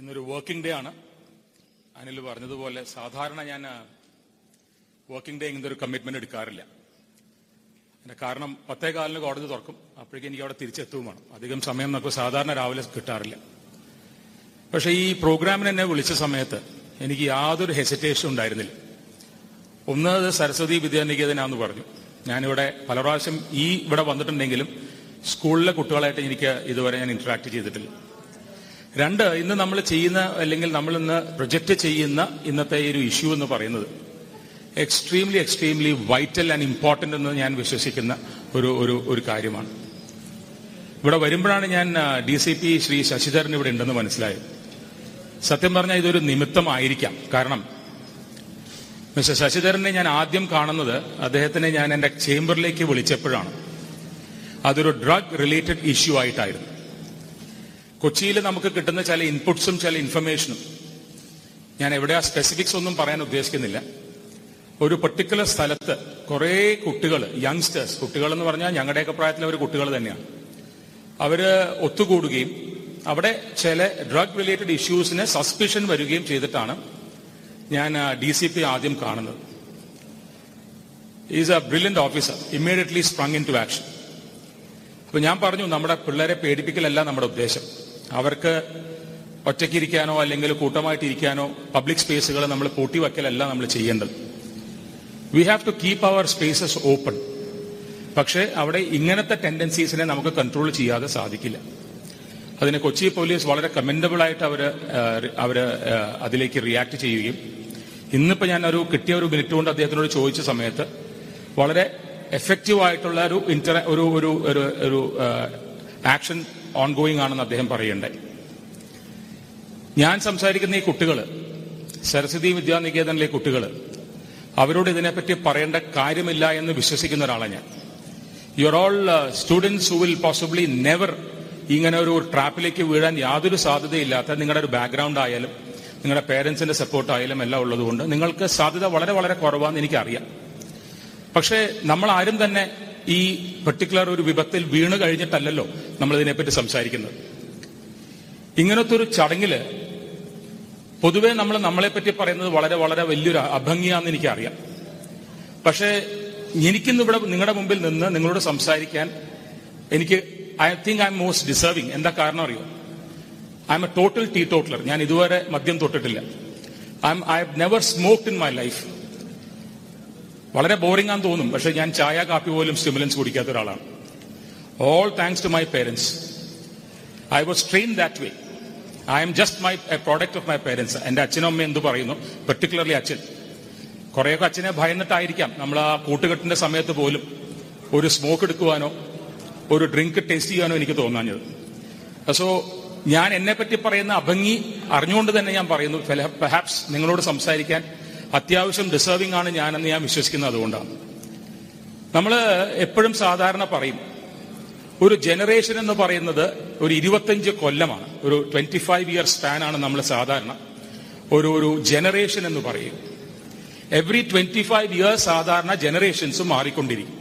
ഇന്നൊരു working day ആണ്. അനിൽ പറഞ്ഞതുപോലെ സാധാരണ ഞാൻ വർക്കിംഗ് ഡേ ഇങ്ങനത്തെ ഒരു കമ്മിറ്റ്മെന്റ് എടുക്കാറില്ല. അതിന്റെ കാരണം പത്തേ കാലിന് കോടതി തുറക്കും. അപ്പോഴേക്കും എനിക്ക് അവിടെ തിരിച്ചെത്തും വേണം. അധികം സമയം നമുക്ക് സാധാരണ രാവിലെ കിട്ടാറില്ല. പക്ഷേ ഈ പ്രോഗ്രാമിന് എന്നെ വിളിച്ച സമയത്ത് എനിക്ക് യാതൊരു ഹെസിറ്റേഷൻ ഉണ്ടായിരുന്നില്ല. ഒന്ന് സരസ്വതി വിദ്യാനികേതനാന്ന് പറഞ്ഞു. ഞാനിവിടെ പല പ്രാവശ്യം ഈ ഇവിടെ വന്നിട്ടുണ്ടെങ്കിലും സ്കൂളിലെ കുട്ടികളായിട്ട് എനിക്ക് ഇതുവരെ ഞാൻ ഇന്ററാക്ട് ചെയ്തിട്ടില്ല. രണ്ട് ഇന്ന് നമ്മൾ ചെയ്യുന്ന അല്ലെങ്കിൽ നമ്മൾ ഇന്ന് പ്രൊജക്റ്റ് ചെയ്യുന്ന ഇന്നത്തെ ഒരു ഇഷ്യൂ എന്ന് പറയുന്നത് extremely extremely vital and important എന്ന് ഞാൻ വിശ്വസിക്കുന്ന ഒരു ഒരു ഒരു കാര്യമാണ്. ഇവിടെ വരുമ്പോഴാണ് ഞാൻ D C P Shri Sasidharan ഇവിടെ ഉണ്ടെന്ന് മനസ്സിലായത്. സത്യം പറഞ്ഞാൽ ഇതൊരു നിമിത്തമായിരിക്കാം. കാരണം മിസ്റ്റർ ശശിധരനെ ഞാൻ ആദ്യം കാണുന്നത് അദ്ദേഹത്തിനെ ഞാൻ എന്റെ ചേംബറിലേക്ക് വിളിച്ചപ്പോഴാണ്. അതൊരു ഡ്രഗ് റിലേറ്റഡ് ഇഷ്യൂ ആയിട്ടായിരുന്നു. കൊച്ചിയിൽ നമുക്ക് കിട്ടുന്ന ചില ഇൻപുട്സും ചില ഇൻഫർമേഷനും ഞാൻ എവിടെ ആ സ്പെസിഫിക്സ് ഒന്നും പറയാൻ ഉദ്ദേശിക്കുന്നില്ല. ഒരു പെർട്ടിക്കുലർ സ്ഥലത്ത് കുറെ കുട്ടികൾ യങ്സ്റ്റേഴ്സ് കുട്ടികൾ എന്ന് പറഞ്ഞാൽ ഞങ്ങളുടെയൊക്കെ പ്രായത്തിലെ ഒരു കുട്ടികൾ തന്നെയാണ്. അവർ ഒത്തുകൂടുകയും അവിടെ ചില ഡ്രഗ് റിലേറ്റഡ് ഇഷ്യൂസിന് സസ്പിഷൻ വരികയും ചെയ്തിട്ടാണ് ഞാൻ ഡി സി പി ആദ്യം കാണുന്നത്. Is a brilliant officer immediately sprung into action അപ്പൊ ഞാൻ പറഞ്ഞു നമ്മുടെ പിള്ളേരെ പേടിപ്പിക്കലല്ല നമ്മുടെ ഉദ്ദേശം. അവർക്ക് ഒറ്റയ്ക്കിരിക്കാനോ അല്ലെങ്കിൽ കൂട്ടമായിട്ട് ഇരിക്കാനോ പബ്ലിക് സ്പേസുകൾ നമ്മൾ പൂട്ടിവെക്കലല്ല നമ്മൾ ചെയ്യേണ്ടത്. We have to keep our spaces open പക്ഷേ അവിടെ ഇങ്ങനത്തെ ടെൻഡൻസീസിനെ നമുക്ക് കൺട്രോൾ ചെയ്യാതെ സാധിക്കില്ല. അതിന് കൊച്ചി പോലീസ് വളരെ കമൻഡബിൾ ആയിട്ട് അവർ അവർ അതിലേക്ക് റിയാക്ട് ചെയ്യുകയും. ഇന്നിപ്പോൾ ഞാൻ ഒരു കിട്ടിയ ഒരു മിനിറ്റ് കൊണ്ട് അദ്ദേഹത്തിനോട് ചോദിച്ച സമയത്ത് വളരെ എഫക്റ്റീവ് ആയിട്ടുള്ള ഒരു ഇന്റർ ഒരു ഒരു ഒരു ആക്ഷൻ ഓൺ ഗോയിങ് ആണെന്ന് അദ്ദേഹം പറയണ്ടേ. ഞാൻ സംസാരിക്കുന്ന ഈ കുട്ടികൾ സരസ്വതി വിദ്യാനികേതനിലെ കുട്ടികൾ അവരോട് ഇതിനെപ്പറ്റി പറയേണ്ട കാര്യമില്ല എന്ന് വിശ്വസിക്കുന്ന ഒരാളാണ് ഞാൻ. You're all students who will possibly never ഇങ്ങനെ ഒരു ട്രാപ്പിലേക്ക് വീഴാൻ യാതൊരു സാധ്യതയില്ലാത്ത നിങ്ങളുടെ ഒരു ബാക്ക്ഗ്രൗണ്ട് ആയാലും നിങ്ങളുടെ പേരൻസിന്റെ സപ്പോർട്ട് ആയാലും എല്ലാം ഉള്ളതുകൊണ്ട് നിങ്ങൾക്ക് സാധ്യത വളരെ വളരെ കുറവാന്ന് എനിക്കറിയാം. പക്ഷേ നമ്മൾ ആരും തന്നെ ഈ പെർട്ടിക്കുലർ ഒരു വിപത്തിൽ വീണ് കഴിഞ്ഞിട്ടല്ലല്ലോ. നമ്മൾ ഇതിനെപ്പറ്റി സംസാരിക്കുന്നത്. ഇങ്ങനത്തെ ഒരു ചടങ്ങിൽ പൊതുവെ നമ്മൾ നമ്മളെപ്പറ്റി പറയുന്നത് വളരെ വളരെ വലിയൊരു അഭംഗിയാന്ന് എനിക്കറിയാം. പക്ഷേ എനിക്കിന്ന് ഇവിടെ നിങ്ങളുടെ മുമ്പിൽ നിന്ന് നിങ്ങളോട് സംസാരിക്കാൻ എനിക്ക് I think I'm most deserving എന്താ കാരണം അറിയോ? I'm a total teetotaller ഞാൻ ഇതുവരെ മദ്യം തൊട്ടിട്ടില്ല. I'm I have never smoked in my life വളരെ ബോറിംഗ് ആണെന്ന് തോന്നും. പക്ഷെ ഞാൻ ചായ കാപ്പി പോലും സ്റ്റിമുലൻസ് കുടിക്കാത്ത ഒരാളാണ്. All thanks to my parents I was train that way I'm just my product of my parents എന്റെ അച്ഛനും അമ്മയും എന്ത് പറയുന്നു? പെർട്ടിക്കുലർലി അച്ഛൻ. കുറേയൊക്കെ അച്ഛനെ ഭയന്നിട്ടായിരിക്കാം. നമ്മൾ ആ കൂട്ടുകെട്ടിന്റെ സമയത്ത് പോലും ഒരു സ്മോക്ക് എടുക്കുവാനോ ഒരു ഡ്രിങ്ക് ടേസ്റ്റ് ചെയ്യാനോ എനിക്ക് തോന്നാഞ്ഞത്. സോ ഞാൻ എന്നെ പറ്റി പറയുന്ന അഭംഗി അറിഞ്ഞുകൊണ്ട് തന്നെ ഞാൻ പറയുന്നു പെർഹാപ്സ് നിങ്ങളോട് സംസാരിക്കാൻ അത്യാവശ്യം ഡിസേർവിംഗ് ആണ് ഞാനെന്ന് ഞാൻ വിശ്വസിക്കുന്നത് അതുകൊണ്ടാണ്. നമ്മൾ എപ്പോഴും സാധാരണ പറയും ഒരു ജനറേഷൻ എന്ന് പറയുന്നത് ഒരു ഇരുപത്തഞ്ച് കൊല്ലമാണ്. ഒരു ട്വന്റി ഫൈവ് ഇയർ സ്പാൻ ആണ് നമ്മൾ സാധാരണ. ഒരു ഒരു ജനറേഷൻ എന്ന് പറയും. എവറി ട്വന്റി ഫൈവ് ഇയേഴ്സ് സാധാരണ ജനറേഷൻസ് മാറിക്കൊണ്ടിരിക്കും.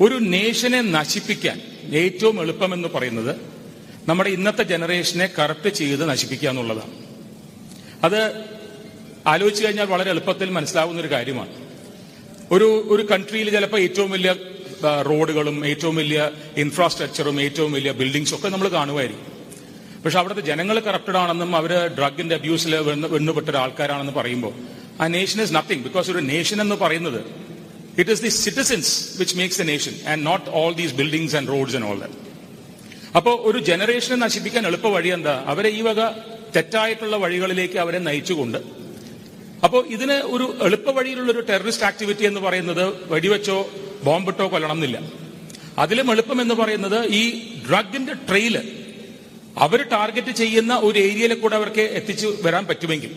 ഒരു നേഷനെ നശിപ്പിക്കാൻ ഏറ്റവും എളുപ്പമെന്ന് പറയുന്നത് നമ്മുടെ ഇന്നത്തെ ജനറേഷനെ കറക്റ്റ് ചെയ്ത് നശിപ്പിക്കുക എന്നുള്ളതാണ്. അത് ആലോചിച്ചു കഴിഞ്ഞാൽ വളരെ എളുപ്പത്തിൽ മനസ്സിലാവുന്ന ഒരു കാര്യമാണ്. ഒരു ഒരു കൺട്രിയിൽ ചിലപ്പോൾ ഏറ്റവും വലിയ റോഡുകളും ഏറ്റവും വലിയ ഇൻഫ്രാസ്ട്രക്ചറും ഏറ്റവും വലിയ ബിൽഡിങ്സും ഒക്കെ നമ്മൾ കാണുമായിരിക്കും. പക്ഷെ അവിടുത്തെ ജനങ്ങൾ കറപ്റ്റഡ് ആണെന്നും അവർ ഡ്രഗിന്റെ അബ്യൂസിൽ വെണ്ണുപെട്ട ആൾക്കാരാണെന്ന് പറയുമ്പോൾ ആ നേഷൻ ഇസ് നത്തിങ് ബിക്കോസ് ഒരു നേഷൻ എന്ന് പറയുന്നത് it is the citizens which makes a nation and not all these buildings and roads and all that അപ്പോൾ ഒരു ജനറേഷനെ നശിപ്പിക്കാൻ എളുപ്പ വഴി എന്താ? അവരെ ഈ വക തെറ്റായിട്ടുള്ള വഴികളിലേക്ക് അവരെ നയിച്ചുകൊണ്ട് അപ്പോൾ ഇതിന് ഒരു എളുപ്പ വഴിയിലുള്ള ഒരു ടെററിസ്റ്റ് ആക്ടിവിറ്റി എന്ന് പറയുന്നത് വെടിവെച്ചോ ബോംബിട്ടോ കൊല്ലണം എന്നില്ല അതിലും എളുപ്പം എന്ന് പറയുന്നത് ഈ ഡ്രഗിന്റെ ട്രെയിൽ അവർ ടാർഗറ്റ് ചെയ്യുന്ന ഒരു ഏരിയയിൽ കൂടെ അവർക്ക് എത്തിച്ചു വരാൻ പറ്റുമെങ്കിൽ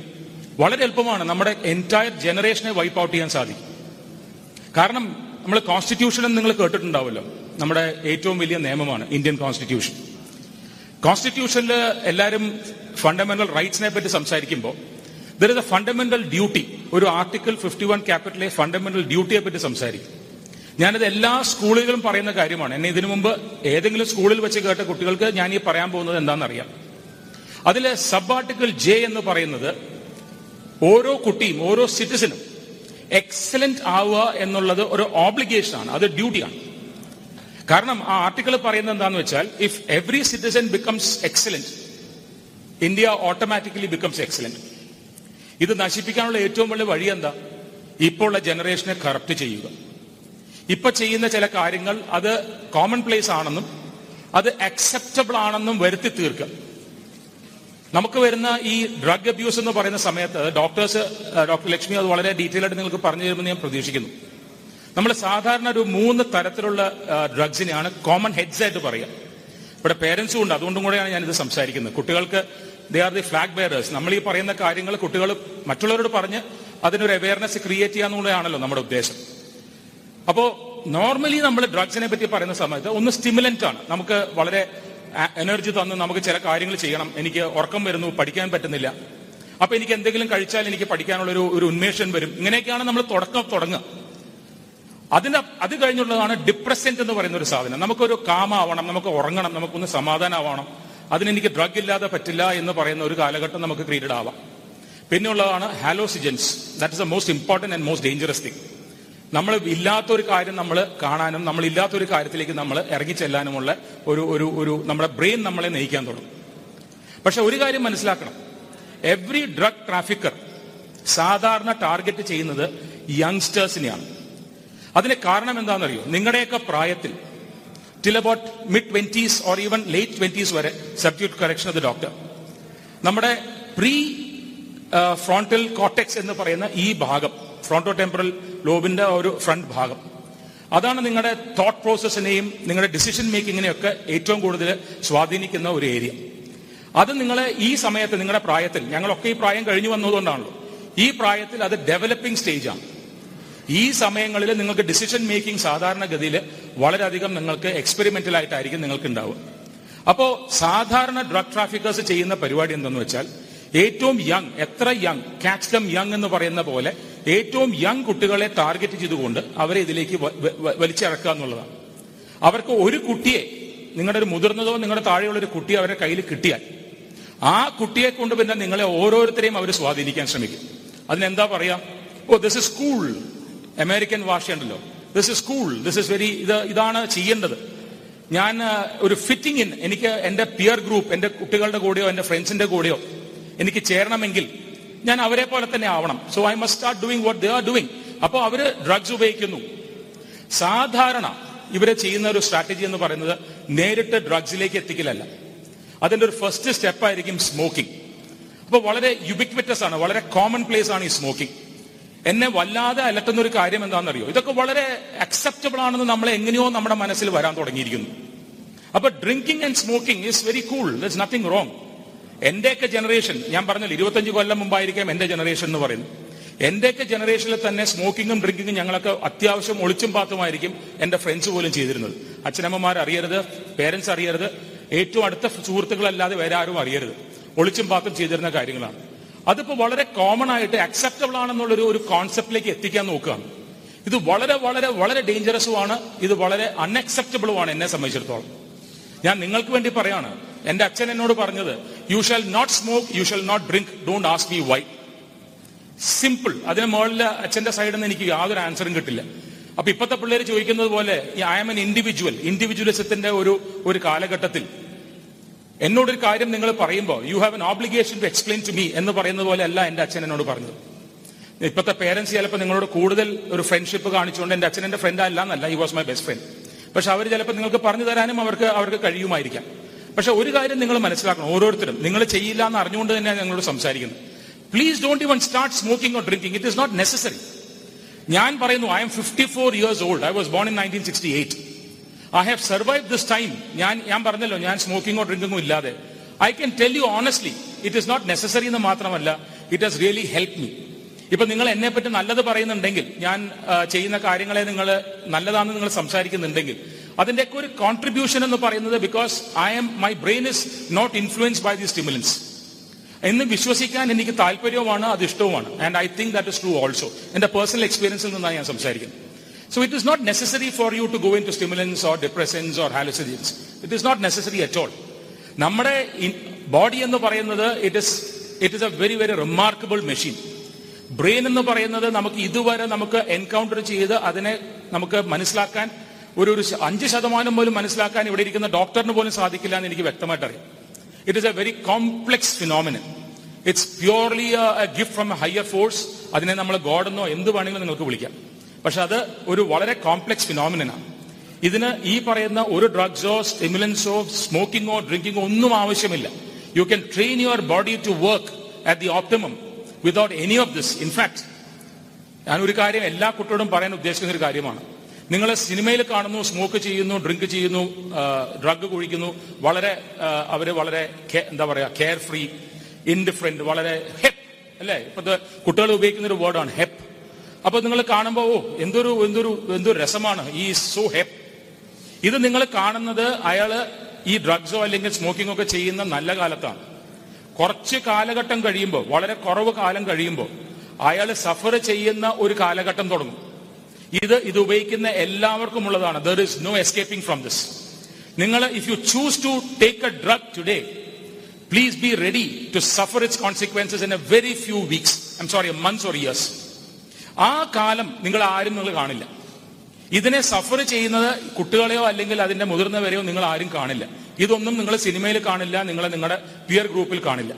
വളരെ എളുപ്പമാണ് നമ്മുടെ എന്റയർ ജനറേഷനെ വൈപ്പ് ഔട്ട് ചെയ്യാൻ സാധിക്കും. കാരണം നമ്മൾ കോൺസ്റ്റിറ്റ്യൂഷൻ എന്ന് നിങ്ങൾ കേട്ടിട്ടുണ്ടാവുമല്ലോ. നമ്മുടെ ഏറ്റവും വലിയ നിയമമാണ് ഇന്ത്യൻ കോൺസ്റ്റിറ്റ്യൂഷൻ കോൺസ്റ്റിറ്റ്യൂഷനിൽ എല്ലാവരും ഫണ്ടമെന്റൽ റൈറ്റ്സിനെ പറ്റി സംസാരിക്കുമ്പോൾ there is a fundamental duty ഒരു article fifty one capital A fundamental ഡ്യൂട്ടിയെ പറ്റി സംസാരിക്കും. ഞാനത് എല്ലാ സ്കൂളുകളും പറയുന്ന കാര്യമാണ്. എന്നെ ഇതിനു മുമ്പ് ഏതെങ്കിലും സ്കൂളിൽ വെച്ച് കേട്ട കുട്ടികൾക്ക് ഞാൻ ഈ പറയാൻ പോകുന്നത് എന്താണെന്നറിയാം. അതിലെ സബ് ആർട്ടിക്കിൾ ജെ എന്ന് പറയുന്നത് ഓരോ കുട്ടിയും ഓരോ സിറ്റിസനും എക്സലന്റ് ആവുക എന്നുള്ളത് ഒരു ഓബ്ലിഗേഷൻ ആണ് അത് ഡ്യൂട്ടിയാണ്. കാരണം ആ ആർട്ടിക്കിൾ പറയുന്നത് എന്താണെന്ന് വെച്ചാൽ if every citizen becomes excellent India automatically becomes excellent ഇത് നശിപ്പിക്കാനുള്ള ഏറ്റവും വലിയ വഴി എന്താ ഇപ്പോൾ ഉള്ള ജനറേഷനെ കറപ്റ്റ് ചെയ്യുക. ഇപ്പൊ ചെയ്യുന്ന ചില കാര്യങ്ങൾ അത് കോമൺ പ്ലേസ് ആണെന്നും അത് അക്സെപ്റ്റബിൾ ആണെന്നും വരുത്തി തീർക്കുക നമുക്ക് വരുന്ന ഈ ഡ്രഗ് അബ്യൂസ് എന്ന് പറയുന്ന സമയത്ത് ഡോക്ടേഴ്സ് ഡോക്ടർ ലക്ഷ്മി അത് വളരെ ഡീറ്റെയിൽ ആയിട്ട് നിങ്ങൾക്ക് പറഞ്ഞു തരുമെന്ന് ഞാൻ പ്രതീക്ഷിക്കുന്നു. നമ്മൾ സാധാരണ ഒരു മൂന്ന് തരത്തിലുള്ള ഡ്രഗ്സിനെയാണ് കോമൺ ഹെഡ്സ് ആയിട്ട് പറയുക ഇവിടെ പേരൻസും ഉണ്ട് അതുകൊണ്ടും കൂടെയാണ് ഞാനിത് സംസാരിക്കുന്നത്. കുട്ടികൾക്ക് they are the flag bearers നമ്മൾ ഈ പറയുന്ന കാര്യങ്ങൾ കുട്ടികൾ മറ്റുള്ളവരോട് പറഞ്ഞ് അതിനൊരു അവയർനെസ് ക്രിയേറ്റ് ചെയ്യാന്നുള്ളതാണല്ലോ നമ്മുടെ ഉദ്ദേശം. അപ്പോ നോർമലി നമ്മൾ ഡ്രഗ്സിനെ പറ്റി പറയുന്ന സമയത്ത് ഒന്ന് സ്റ്റിമുലന്റ് ആണ്. നമുക്ക് വളരെ എനർജി തന്ന് നമുക്ക് ചില കാര്യങ്ങൾ ചെയ്യണം. എനിക്ക് ഉറക്കം വരുന്നു പഠിക്കാൻ പറ്റുന്നില്ല. അപ്പൊ എനിക്ക് എന്തെങ്കിലും കഴിച്ചാൽ എനിക്ക് പഠിക്കാനുള്ള ഒരു ഉന്മേഷം വരും. ഇങ്ങനെയൊക്കെയാണ് നമ്മൾ തുടക്കം തുടങ്ങുക. അതിന് അത് കഴിഞ്ഞുള്ളതാണ് ഡിപ്രസന്റ് എന്ന് പറയുന്ന ഒരു സാധനം. നമുക്കൊരു കാമാവണം നമുക്ക് ഉറങ്ങണം നമുക്കൊന്ന് സമാധാനമാവണം അതിനെനിക്ക് ഡ്രഗ് ഇല്ലാതെ പറ്റില്ല എന്ന് പറയുന്ന ഒരു കാലഘട്ടം നമുക്ക് ക്രിയേറ്റഡ് ആവാം. പിന്നെയുള്ളതാണ് hallucinogens that is the most important and most dangerous thing നമ്മൾ ഇല്ലാത്തൊരു കാര്യം നമ്മൾ കാണാനും നമ്മൾ ഇല്ലാത്തൊരു കാര്യത്തിലേക്ക് നമ്മൾ ഇറങ്ങിച്ചെല്ലാനുമുള്ള ഒരു ഒരു ഒരു നമ്മുടെ ബ്രെയിൻ നമ്മളെ നയിക്കാൻ തുടങ്ങും. പക്ഷെ ഒരു കാര്യം മനസ്സിലാക്കണം. എവ്രി ഡ്രഗ് ട്രാഫിക്കർ സാധാരണ ടാർഗറ്റ് ചെയ്യുന്നത് യങ്സ്റ്റേഴ്സിനെയാണ്. അതിന് കാരണം എന്താണെന്നറിയോ? നിങ്ങളുടെയൊക്കെ പ്രായത്തിൽ till about mid twenties or even late twenties വരെ subject correction of the doctor നമ്മുടെ പ്രീ ഫ്രോണ്ടൽ കോട്ടക്സ് എന്ന് പറയുന്ന ഈ ഭാഗം ഫ്രോണ്ടോ ടെമ്പറൽ ലോബിന്റെ ഒരു ഫ്രണ്ട് ഭാഗം. അതാണ് നിങ്ങളുടെ തോട്ട് പ്രോസസ്സിനെയും നിങ്ങളുടെ ഡിസിഷൻ മേക്കിങ്ങിനെയും ഒക്കെ ഏറ്റവും കൂടുതൽ സ്വാധീനിക്കുന്ന ഒരു ഏരിയ അത് നിങ്ങളെ ഈ സമയത്ത് നിങ്ങളുടെ പ്രായത്തിൽ ഞങ്ങളൊക്കെ ഈ പ്രായം കഴിഞ്ഞു വന്നതുകൊണ്ടാണല്ലോ. ഈ പ്രായത്തിൽ അത് ഡെവലപ്പിംഗ് സ്റ്റേജാണ് ഈ സമയങ്ങളിൽ നിങ്ങൾക്ക് ഡിസിഷൻ മേക്കിംഗ് സാധാരണഗതിയിൽ വളരെയധികം നിങ്ങൾക്ക് എക്സ്പെരിമെന്റൽ ആയിട്ടായിരിക്കും നിങ്ങൾക്ക് ഉണ്ടാവുക അപ്പോ സാധാരണ ഡ്രഗ് ട്രാഫിക്കേഴ്സ് ചെയ്യുന്ന പരിപാടി എന്തെന്ന് വെച്ചാൽ ഏറ്റവും യങ് എത്ര യങ് കാച്ച് ദം യങ് എന്ന് പറയുന്ന പോലെ ഏറ്റവും യങ് കുട്ടികളെ ടാർഗറ്റ് ചെയ്തുകൊണ്ട് അവരെ ഇതിലേക്ക് വലിച്ചിറക്കുക എന്നുള്ളതാണ്. അവർക്ക് ഒരു കുട്ടിയെ നിങ്ങളുടെ ഒരു മുതിർന്നതോ നിങ്ങളുടെ താഴെയുള്ള ഒരു കുട്ടിയെ അവരുടെ കയ്യിൽ കിട്ടിയാൽ ആ കുട്ടിയെ കൊണ്ട് പിന്നെ നിങ്ങളെ ഓരോരുത്തരെയും അവർ സ്വാധീനിക്കാൻ ശ്രമിക്കും. അതിനെന്താ പറയാ? Oh this school American ഭാഷയുണ്ടല്ലോ. This is school this is very ഇത് ഇതാണ് ചെയ്യേണ്ടത്. ഞാൻ ഒരു ഫിറ്റിംഗ് ഇൻ എനിക്ക് എന്റെ പിയർ ഗ്രൂപ്പ് എന്റെ കുട്ടികളുടെ കൂടെയോ എന്റെ ഫ്രണ്ട്സിന്റെ കൂടെയോ എനിക്ക് ചേരണമെങ്കിൽ ഞാൻ അവരെ പോലെ തന്നെ ആവണം. So I must start doing what they are doing അപ്പോൾ അവർ ഡ്രഗ്സ് ഉപയോഗിക്കുന്നു. സാധാരണ ഇവരെ ചെയ്യുന്ന ഒരു സ്ട്രാറ്റജി എന്ന് പറയുന്നത് നേരിട്ട് ഡ്രഗ്സിലേക്ക് എത്തിക്കലല്ല. അതിന്റെ ഒരു ഫസ്റ്റ് സ്റ്റെപ്പ് ആയിരിക്കും സ്മോക്കിംഗ് അപ്പോൾ വളരെ യുബിക്വിറ്റസ് ആണ് വളരെ കോമൺ പ്ലേസ് ആണ് ഈ സ്മോക്കിംഗ് എന്നെ വല്ലാതെ അലട്ടുന്ന ഒരു കാര്യം എന്താണെന്നറിയോ? ഇതൊക്കെ വളരെ അക്സെപ്റ്റബിൾ ആണെന്ന് നമ്മൾ എങ്ങനെയോ നമ്മുടെ മനസ്സിൽ വരാൻ തുടങ്ങിയിരിക്കുന്നു. അപ്പൊ drinking and smoking is very cool that's nothing wrong എന്റെയൊക്കെ ജനറേഷൻ ഞാൻ പറഞ്ഞല്ലോ ഇരുപത്തഞ്ച് കൊല്ലം മുമ്പായിരിക്കാം എന്റെ ജനറേഷൻ എന്ന് പറയുന്നത്. എന്റെയൊക്കെ ജനറേഷനിൽ തന്നെ സ്മോക്കിങ്ങും ഡ്രിങ്കിങ്ങും ഞങ്ങളൊക്കെ അത്യാവശ്യം ഒളിച്ചും പാത്തുമായിരിക്കും എന്റെ ഫ്രണ്ട്സ് പോലും ചെയ്തിരുന്നത്. അച്ഛനമ്മമാർ അറിയരുത് പേരൻസ് അറിയരുത് ഏറ്റവും അടുത്ത സുഹൃത്തുക്കളല്ലാതെ വേറെ ആരും അറിയരുത്. ഒളിച്ചും പാത്തും ചെയ്തിരുന്ന കാര്യങ്ങളാണ്. അതിപ്പോ വളരെ കോമൺ ആയിട്ട് അക്സെപ്റ്റബിൾ ആണെന്നുള്ളൊരു ഒരു കോൺസെപ്റ്റിലേക്ക് എത്തിക്കാൻ നോക്കുകയാണ്. ഇത് വളരെ വളരെ വളരെ ഡേഞ്ചറസുമാണ് ഇത് വളരെ അൺഅക്സെപ്റ്റബിളുമാണ് എന്നെ സംബന്ധിച്ചിടത്തോളം. ഞാൻ നിങ്ങൾക്ക് വേണ്ടി പറയാണ് എന്റെ അച്ഛൻ എന്നോട് പറഞ്ഞത് you shall not smoke you shall not drink don't ask me why simple അതിന് മുകളിൽ അച്ഛന്റെ സൈഡിൽ നിന്ന് എനിക്ക് യാതൊരു ആൻസറും കിട്ടില്ല. അപ്പൊ ഇപ്പോഴത്തെ പിള്ളേർ ചോദിക്കുന്നത് പോലെ ഈ ഐ ആം എൻ ഇൻഡിവിജ്വൽ ഇൻഡിവിജ്വലിസത്തിന്റെ ഒരു ഒരു കാലഘട്ടത്തിൽ. എന്നോടൊരു കാര്യം നിങ്ങൾ പറയുമ്പോൾ you have an obligation to explain to me എന്ന് പറയുന്നത് പോലെ അല്ല എന്റെ അച്ഛൻ എന്നോട് പറഞ്ഞത്. ഇപ്പോഴത്തെ പേരൻസ് ചിലപ്പോൾ നിങ്ങളോട് കൂടുതൽ ഒരു ഫ്രണ്ട്ഷിപ്പ് കാണിച്ചുകൊണ്ട് എന്റെ അച്ഛൻ എന്റെ ഫ്രണ്ട് അല്ല എന്നല്ല he was my best friend പക്ഷെ അവർ ചിലപ്പോൾ നിങ്ങൾക്ക് പറഞ്ഞു തരാനും അവർക്ക് അവർക്ക് കഴിയുമായിരിക്കാം. പക്ഷെ ഒരു കാര്യം നിങ്ങൾ മനസ്സിലാക്കണം. ഓരോരുത്തരും. നിങ്ങൾ ചെയ്യില്ല എന്ന് അറിഞ്ഞുകൊണ്ട് തന്നെയാണ് ഞങ്ങളോട് സംസാരിക്കുന്നത്. Please don't even start smoking or drinking it is not necessary ഞാൻ പറയുന്നു I'm fifty four years old I was born in nineteen sixty eight I have survive this time ഞാൻ ഞാൻ പറഞ്ഞല്ലോ ഞാൻ സ്മോക്കിംഗോ ഡ്രിങ്കിങ്ങോ ഇല്ലാതെ. I can tell you honestly it is not necessary എന്ന് മാത്രമല്ല it has really help me ഇപ്പൊ നിങ്ങൾ എന്നെ പറ്റി നല്ലത് പറയുന്നുണ്ടെങ്കിൽ ഞാൻ ചെയ്യുന്ന കാര്യങ്ങളെ നിങ്ങൾ നല്ലതാണെന്ന് നിങ്ങൾ സംസാരിക്കുന്നുണ്ടെങ്കിൽ അതിന്റെയൊക്കെ ഒരു കോൺട്രിബ്യൂഷൻ എന്ന് പറയുന്നത് because I'm my brain is not influence by the stimulants എന്ന് വിശ്വസിക്കാൻ എനിക്ക് താല്പര്യവുമാണ് അത് ഇഷ്ടവുമാണ്. And I think that is true also എന്റെ പേഴ്സണൽ എക്സ്പീരിയൻസിൽ നിന്നാണ് ഞാൻ സംസാരിക്കുന്നത്. So it is not necessary for you to go into stimulants or depressants or hallucinogens it is not necessary at all നമ്മുടെ ബോഡി എന്ന് പറയുന്നത് it is it is a very very remarkable machine brain എന്ന് പറയുന്നത് നമുക്ക് ഇതുവരെ നമുക്ക് encounter ചെയ്ത് അതിനെ നമുക്ക് മനസ്സിലാക്കാൻ ഒരു ഒരു അഞ്ച് ശതമാനം പോലും മനസ്സിലാക്കാൻ ഇവിടെ ഇരിക്കുന്ന ഡോക്ടറിന് പോലും സാധിക്കില്ല എന്ന് എനിക്ക് വ്യക്തമായിട്ട് അറിയാം it is a very complex phenomenon it's purely gift from a higher force അതിനെ നമ്മൾ ഗോഡ് എന്നോ എന്ത് വേണമെങ്കിലും നിങ്ങൾക്ക് വിളിക്കാം. പക്ഷെ അത് ഒരു വളരെ കോംപ്ലക്സ് ഫിനോമിനനാണ് ഇതിന് ഈ പറയുന്ന ഒരു ഡ്രഗ്സോ സ്റ്റിമുലൻസോ സ്മോക്കിങ്ങോ ഡ്രിങ്കിങ്ങോ ഒന്നും ആവശ്യമില്ല. You can train your body to work at the optimum without any of this in fact ഞാൻ ഒരു കാര്യം എല്ലാ കുട്ടിയോടും പറയാൻ ഉദ്ദേശിക്കുന്ന ഒരു കാര്യമാണ്. നിങ്ങൾ സിനിമയിൽ കാണുന്നു സ്മോക്ക് ചെയ്യുന്നു ഡ്രിങ്ക് ചെയ്യുന്നു ഡ്രഗ് കുഴിക്കുന്നു വളരെ അവർ വളരെ എന്താ പറയുക കെയർ ഫ്രീ ഇൻഡിഫറെന്റ് വളരെ ഹെപ്പ് അല്ലേ? ഇപ്പോഴത്തെ കുട്ടികൾ ഉപയോഗിക്കുന്ന ഒരു വേർഡാണ് ഹെപ്പ് അപ്പൊ നിങ്ങൾ കാണുമ്പോൾ ഓ എന്തൊരു എന്തൊരു എന്തൊരു രസമാണ് ഈ സോ ഹെപ്പ് ഇത് നിങ്ങൾ കാണുന്നത് അയാൾ ഈ ഡ്രഗ്സോ അല്ലെങ്കിൽ സ്മോക്കിംഗ് ഒക്കെ ചെയ്യുന്ന നല്ല കാലത്താണ്. കുറച്ച് കാലഘട്ടം കഴിയുമ്പോൾ വളരെ കുറവ് കാലം കഴിയുമ്പോൾ അയാൾ സഫർ ചെയ്യുന്ന ഒരു കാലഘട്ടം തുടങ്ങും. ഇത് ഇത് ഉപയോഗിക്കുന്ന എല്ലാവർക്കും ഉള്ളതാണ് there is no escaping from this നിങ്ങൾ if you choose to take a drug today please be ready to suffer its consequences in a very few weeks I sorry months or years ആ കാലം നിങ്ങൾ ആരും നിങ്ങൾ കാണില്ല. ഇതിനെ സഫർ ചെയ്യുന്നത് കുട്ടികളെയോ അല്ലെങ്കിൽ അതിന്റെ മുതിർന്നവരെയോ നിങ്ങൾ ആരും കാണില്ല. ഇതൊന്നും നിങ്ങൾ സിനിമയിൽ കാണില്ല നിങ്ങൾ നിങ്ങളുടെ പിയർ ഗ്രൂപ്പിൽ കാണില്ല.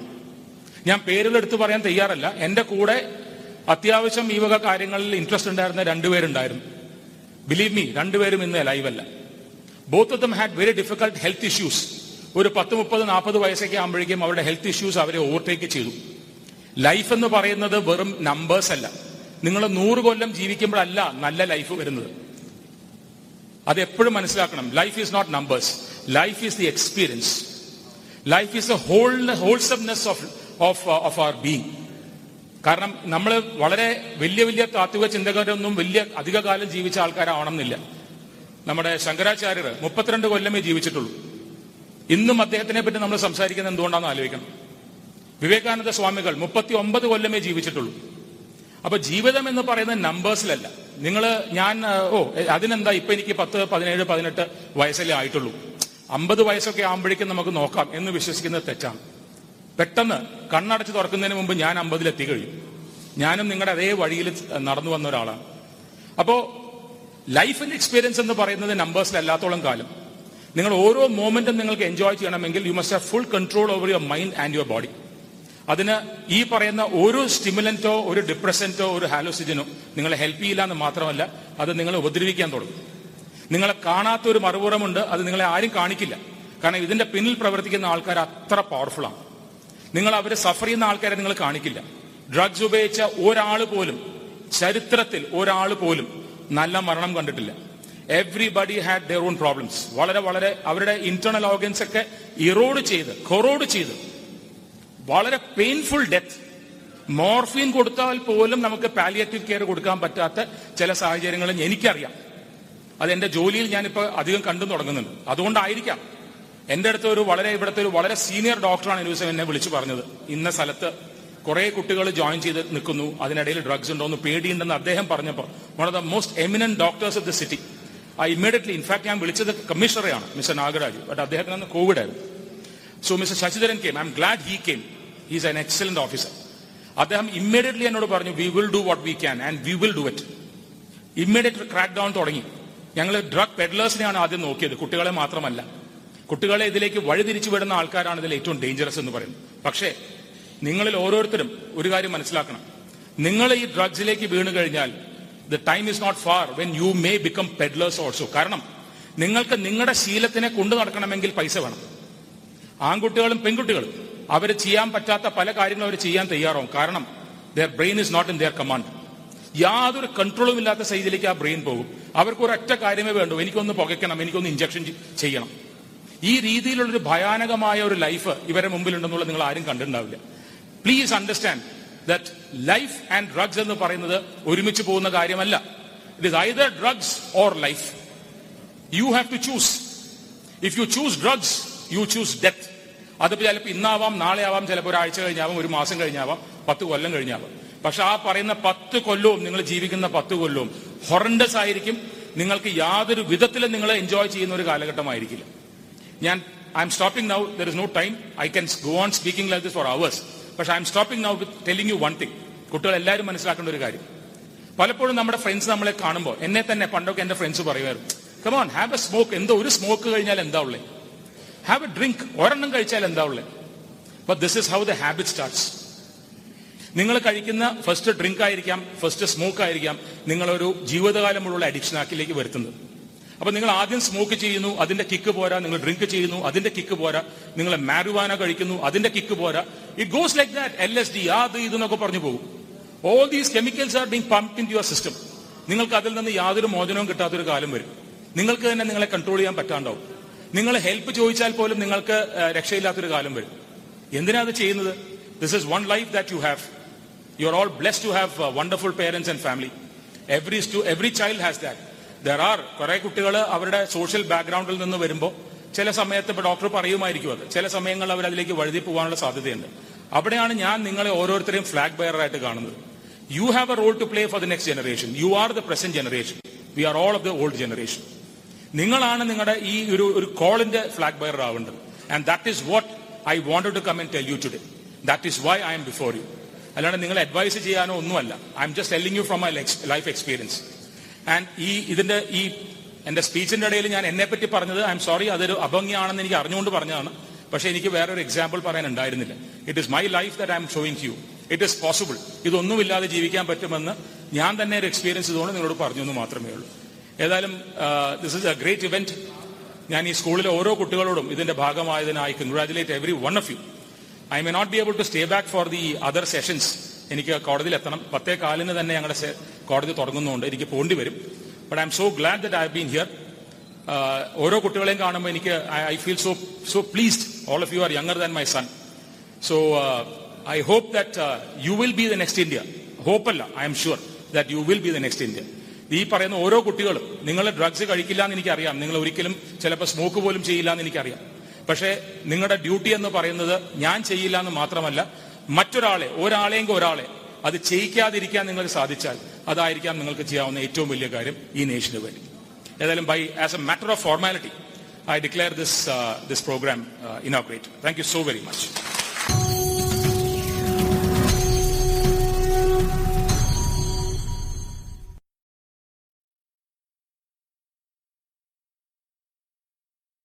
ഞാൻ പേരുകൾ എടുത്തു പറയാൻ തയ്യാറല്ല. എന്റെ കൂടെ അത്യാവശ്യം ഈ വക കാര്യങ്ങളിൽ ഇൻട്രസ്റ്റ് ഉണ്ടായിരുന്ന രണ്ടുപേരുണ്ടായിരുന്നു. ബിലീവ് മീ രണ്ടുപേരും ഇന്ന് ലൈവല്ല both of them had very difficult health issues ഒരു പത്ത് മുപ്പത് നാൽപ്പത് വയസ്സൊക്കെ ആകുമ്പോഴേക്കും അവരുടെ ഹെൽത്ത് ഇഷ്യൂസ് അവരെ ഓവർടേക്ക് ചെയ്തു. ലൈഫ് എന്ന് പറയുന്നത് വെറും നമ്പേഴ്സ് അല്ല. നിങ്ങൾ നൂറ് കൊല്ലം ജീവിക്കുമ്പോഴല്ല നല്ല ലൈഫ് വരുന്നത്. അത് എപ്പോഴും മനസ്സിലാക്കണം. Life is not numbers life is the experience life is the whole wholesomeness of of of our being കാരണം നമ്മൾ വളരെ വലിയ വലിയ താത്വിക ചിന്തകരൊന്നും വലിയ അധിക കാലം ജീവിച്ച ആൾക്കാരാവണമെന്നില്ല. നമ്മുടെ ശങ്കരാചാര്യർ മുപ്പത്തിരണ്ട് കൊല്ലമേ ജീവിച്ചിട്ടുള്ളൂ. ഇന്നും അദ്ദേഹത്തിനെ പറ്റി നമ്മൾ സംസാരിക്കുന്നത് എന്തുകൊണ്ടാണെന്ന് ആലോചിക്കണം. വിവേകാനന്ദ സ്വാമികൾ മുപ്പത്തി ഒമ്പത് കൊല്ലമേ ജീവിച്ചിട്ടുള്ളൂ. അപ്പൊ ജീവിതം എന്ന് പറയുന്നത് നമ്പേഴ്സിലല്ല നിങ്ങൾ ഞാൻ ഓ അതിനെന്താ ഇപ്പൊ എനിക്ക് പത്ത് പതിനേഴ് പതിനെട്ട് വയസ്സല്ലേ ആയിട്ടുള്ളൂ. അമ്പത് വയസ്സൊക്കെ ആകുമ്പോഴേക്കും നമുക്ക് നോക്കാം എന്ന് വിശ്വസിക്കുന്നത് തെറ്റാണ്. പെട്ടെന്ന് കണ്ണടച്ച് തുറക്കുന്നതിന് മുമ്പ് ഞാൻ അമ്പതിലെത്തി കഴിയും ഞാനും നിങ്ങളുടെ അതേ വഴിയിൽ നടന്നു വന്ന ഒരാളാണ്. അപ്പോ ആൻഡ് എക്സ്പീരിയൻസ് എന്ന് പറയുന്നത് നമ്പേഴ്സിലല്ലാത്തോളം കാലം. നിങ്ങൾ ഓരോ മോമെന്റും നിങ്ങൾക്ക് എൻജോയ് ചെയ്യണമെങ്കിൽ you must have full control over your mind and your body അതിന് ഈ പറയുന്ന ഒരു സ്റ്റിമുലന്റോ ഒരു ഡിപ്രസന്റോ ഒരു ഹാലോസിജനോ നിങ്ങളെ ഹെൽപ്പ് ചെയ്യില്ല എന്ന് മാത്രമല്ല അത് നിങ്ങളെ ഉപദ്രവിക്കാൻ തുടങ്ങും. നിങ്ങളെ കാണാത്ത ഒരു മറുപുറമുണ്ട് അത് നിങ്ങളെ ആരും കാണിക്കില്ല. കാരണം ഇതിന്റെ പിന്നിൽ പ്രവർത്തിക്കുന്ന ആൾക്കാർ അത്ര പവർഫുൾ ആണ്. നിങ്ങൾ അവരെ സഫർ ചെയ്യുന്ന ആൾക്കാരെ നിങ്ങൾ കാണിക്കില്ല. ഡ്രഗ്സ് ഉപയോഗിച്ച ഒരാൾ പോലും ചരിത്രത്തിൽ ഒരാൾ പോലും നല്ല മരണം കണ്ടിട്ടില്ല. Everybody had their own problems വളരെ വളരെ അവരുടെ ഇന്റേണൽ ഓർഗൻസ് ഒക്കെ ഇറോഡ് ചെയ്ത് കൊറോഡ് ചെയ്ത്. വളരെ പെയിൻഫുൾ ഡെത്ത് മോർഫിൻ കൊടുത്താൽ പോലും നമുക്ക് പാലിയേറ്റീവ് കെയർ കൊടുക്കാൻ പറ്റാത്ത ചില സാഹചര്യങ്ങളും എനിക്കറിയാം. അത് എന്റെ ജോലിയിൽ ഞാനിപ്പോ അധികം കണ്ടു തുടങ്ങുന്നുണ്ട്. അതുകൊണ്ടായിരിക്കാം എന്റെ അടുത്ത് ഒരു വളരെ ഇവിടുത്തെ ഒരു വളരെ സീനിയർ ഡോക്ടറാണ് ദിവസം എന്നെ വിളിച്ചു പറഞ്ഞത്. ഇന്ന സ്ഥലത്ത് കുറെ കുട്ടികൾ ജോയിൻ ചെയ്ത് നിൽക്കുന്നു. അതിനിടയിൽ ഡ്രഗ്സ് ഉണ്ടോ എന്ന് പേടിയുണ്ടെന്ന് അദ്ദേഹം പറഞ്ഞപ്പോൾ one of the most eminent doctors of the city uh immediately in fact ഞാൻ വിളിച്ചത് കമ്മീഷണറെയാണ് മിസ്റ്റർ നാഗരാജ്. ബട്ട് അദ്ദേഹത്തിന് അന്ന് കോവിഡ് ആയിരുന്നു. So mister Sasidharan came I'm glad he came he's an excellent officer അദ്ദേഹം ഇമ്മീഡിയറ്റ്ലി എന്നോട് പറഞ്ഞു we will do what we can and we will do it immediate crackdown തുടങ്ങി. ഞങ്ങൾ ഡ്രഗ് പെഡ്ലേഴ്സിനെയാണ് ആദ്യം നോക്കിയത് കുട്ടികളെ മാത്രമല്ല. കുട്ടികളെ ഇതിലേക്ക് വഴിതിരിച്ചു വിടുന്ന ആൾക്കാരാണ് ഇതിൽ ഏറ്റവും ഡേഞ്ചറസ് എന്ന് പറയുന്നത്. പക്ഷേ നിങ്ങളിൽ ഓരോരുത്തരും ഒരു കാര്യം മനസ്സിലാക്കണം. നിങ്ങൾ ഈ ഡ്രഗ്സിലേക്ക് വീണു കഴിഞ്ഞാൽ the time is not far when you may become peddlers also കാരണം നിങ്ങൾക്ക് നിങ്ങളുടെ ശീലത്തിനെ കൊണ്ടു നടക്കണമെങ്കിൽ പൈസ വേണം. ആൺകുട്ടികളും പെൺകുട്ടികളും അവർ ചെയ്യാൻ പറ്റാത്ത പല കാര്യങ്ങളും അവർ ചെയ്യാൻ തയ്യാറാവും. കാരണം their brain is not in their command യാതൊരു കൺട്രോളും ഇല്ലാത്ത സൈഡിലേക്ക് ആ ബ്രെയിൻ പോകും. അവർക്ക് ഒരൊറ്റ കാര്യമേ വേണ്ടൂ. എനിക്കൊന്ന് പുകയ്ക്കണം എനിക്കൊന്ന് ഇഞ്ചക്ഷൻ ചെയ്യണം. ഈ രീതിയിലുള്ളൊരു ഭയാനകമായ ഒരു ലൈഫ് ഇവരെ മുമ്പിലുണ്ടെന്നുള്ളത് നിങ്ങൾ ആരും കണ്ടിട്ടുണ്ടാവില്ല. Please understand that life and drugs എന്ന് പറയുന്നത് ഒരുമിച്ച് പോകുന്ന കാര്യമല്ല. It is either drugs or life you have to choose if you choose drugs you choose death അതിപ്പോ ചിലപ്പോൾ ഇന്നാവാം നാളെ ആവാം ചിലപ്പോൾ ഒരാഴ്ച കഴിഞ്ഞാവാം ഒരു മാസം കഴിഞ്ഞാവാം പത്ത് കൊല്ലം കഴിഞ്ഞാവാം. പക്ഷെ ആ പറയുന്ന പത്ത് കൊല്ലവും നിങ്ങൾ ജീവിക്കുന്ന പത്ത് കൊല്ലവും ഹൊറണ്ടസ് ആയിരിക്കും. നിങ്ങൾക്ക് യാതൊരു വിധത്തിലും നിങ്ങൾ എൻജോയ് ചെയ്യുന്ന ഒരു കാലഘട്ടമായിരിക്കില്ല. ഞാൻ I am stopping now there is no time I can go on speaking like this for hours പക്ഷെ I am stopping now with telling you one thing കുട്ടികൾ എല്ലാവരും മനസ്സിലാക്കേണ്ട ഒരു കാര്യം. പലപ്പോഴും നമ്മുടെ ഫ്രണ്ട്സ് നമ്മളെ കാണുമ്പോൾ എന്നെ തന്നെ പണ്ടൊക്കെ എന്റെ ഫ്രണ്ട്സ് പറയുമായിരുന്നു കമോൺ ഹാവ് എ സ്മോക്ക് എന്തോ ഒരു സ്മോക്ക് കഴിഞ്ഞാൽ എന്താ ഉള്ളേ? ഹാവ് എ ഡ്രിങ്ക് ഒരെണ്ണം കഴിച്ചാൽ എന്താ ഉള്ളേ? But this is how the habit starts നിങ്ങൾ കഴിക്കുന്ന ഫസ്റ്റ് ഡ്രിങ്ക് ആയിരിക്കാം ഫസ്റ്റ് സ്മോക്ക് ആയിരിക്കാം നിങ്ങളൊരു ജീവിതകാലം മുഴുവൻ അഡിക്ഷൻ ആക്കിലേക്ക് വരുത്തുന്നത്. അപ്പൊ നിങ്ങൾ ആദ്യം സ്മോക്ക് ചെയ്യുന്നു അതിന്റെ കിക്ക് പോരാ നിങ്ങൾ ഡ്രിങ്ക് ചെയ്യുന്നു അതിന്റെ കിക്ക് പോരാ നിങ്ങൾ മാരുവാന കഴിക്കുന്നു അതിന്റെ കിക്ക് പോരാ. It goes like that L S D അത് ഇതെന്നൊക്കെ പറഞ്ഞു പോകും. All these chemicals are being pump in your system നിങ്ങൾക്ക് അതിൽ നിന്ന് യാതൊരു മോചനവും കിട്ടാത്തൊരു കാലം വരും. നിങ്ങൾക്ക് തന്നെ നിങ്ങളെ കൺട്രോൾ ചെയ്യാൻ പറ്റാണ്ടാവും. നിങ്ങൾ ഹെൽപ്പ് ചോദിച്ചാൽ പോലും നിങ്ങൾക്ക് രക്ഷയില്ലാത്തൊരു കാലം വരും. എന്തിനാ അത് ചെയ്യുന്നത്? This is one life that you have you are all bless to have wonderful parents and family every every child has that there are കുറെ കുട്ടികൾ അവരുടെ സോഷ്യൽ ബാക്ക്ഗ്രൗണ്ടിൽ നിന്ന് വരുമ്പോൾ ചില സമയത്ത് ഇപ്പൊ ഡോക്ടർ പറയുമായിരിക്കും അത്. ചില സമയങ്ങളിൽ അവർ അതിലേക്ക് വഴുതി പോകാനുള്ള സാധ്യതയുണ്ട്. അവിടെയാണ് ഞാൻ നിങ്ങളെ ഓരോരുത്തരെയും ഫ്ലാഗ് ബെയറായിട്ട് കാണുന്നത്. You have a role to play for the next generation you are the present generation we are all of the old generation നിങ്ങളാണ് നിങ്ങളുടെ ഈ ഒരു ഒരു കോളിന്റെ flag bear ആവേണ്ടത്. And that is what I wanted to come and tell you today that is why I am before you അല്ലാണ്ട് നിങ്ങളെ advise ചെയ്യാനോ ഒന്നുമല്ല. I am just telling you from my life experience and ഈ ഇതിന്റെ ഈ എന്റെ സ്പീച്ചിന്റെ ഇടയിൽ ഞാൻ എന്നെ പറ്റി പറഞ്ഞത് ഐ എം സോറി അതൊരു അഭംഗിയാണെന്ന് എനിക്ക് അറിഞ്ഞുകൊണ്ട് പറഞ്ഞതാണ്. പക്ഷേ എനിക്ക് വേറെ ഒരു എക്സാമ്പിൾ പറയാൻ ഉണ്ടായിരുന്നില്ല. It is my life that I am showing you it is possible ഇതൊന്നുമില്ലാതെ ജീവിക്കാൻ പറ്റുമെന്ന് ഞാൻ തന്നെ ഒരു എക്സ്പീരിയൻസ് ചെയ്തുകൊണ്ട് നിങ്ങളോട് പറഞ്ഞു എന്ന് മാത്രമേ ഉള്ളൂ. ഏതായാലും this is a great event ഞാൻ ഈ സ്കൂളിലെ ഓരോ കുട്ടികളോടും ഇതിന്റെ ഭാഗമായതിനായി congratulate every one of you I may not be able to stay back for the other sessions എനിക്ക് കോടതിയിൽ എത്തണം. പത്തേ കാലിന് തന്നെ ഞങ്ങളുടെ കോടതി തുടങ്ങുന്നുണ്ട്. എനിക്ക് പോണ്ടി വരും. But I am so glad that I been here ഓരോ കുട്ടികളെയും കാണുമ്പോൾ എനിക്ക് I feel so so pleased all of you are younger than my son so I hope that you will be the next India ഹോപ്പല്ല I am sure that you will be the next India ഈ പറയുന്ന ഓരോ കുട്ടികളും നിങ്ങൾ drugs കഴിക്കില്ല എന്ന് എനിക്കറിയാം. നിങ്ങൾ ഒരിക്കലും ചിലപ്പോൾ സ്മോക്ക് പോലും ചെയ്യില്ല എന്ന് എനിക്കറിയാം. പക്ഷേ നിങ്ങളുടെ ഡ്യൂട്ടി എന്ന് പറയുന്നത് ഞാൻ ചെയ്യില്ല എന്ന് മാത്രമല്ല മറ്റൊരാളെ ഒരാളെങ്കിൽ ഒരാളെ അത് ചെയ്യിക്കാതിരിക്കാൻ നിങ്ങൾക്ക് സാധിച്ചാൽ അതായിരിക്കാം നിങ്ങൾക്ക് ചെയ്യാവുന്ന ഏറ്റവും വലിയ കാര്യം ഈ നേഷന് വേണ്ടി. ഏതായാലും by as a matter of formality I declare this this program inaugurate thank you so very much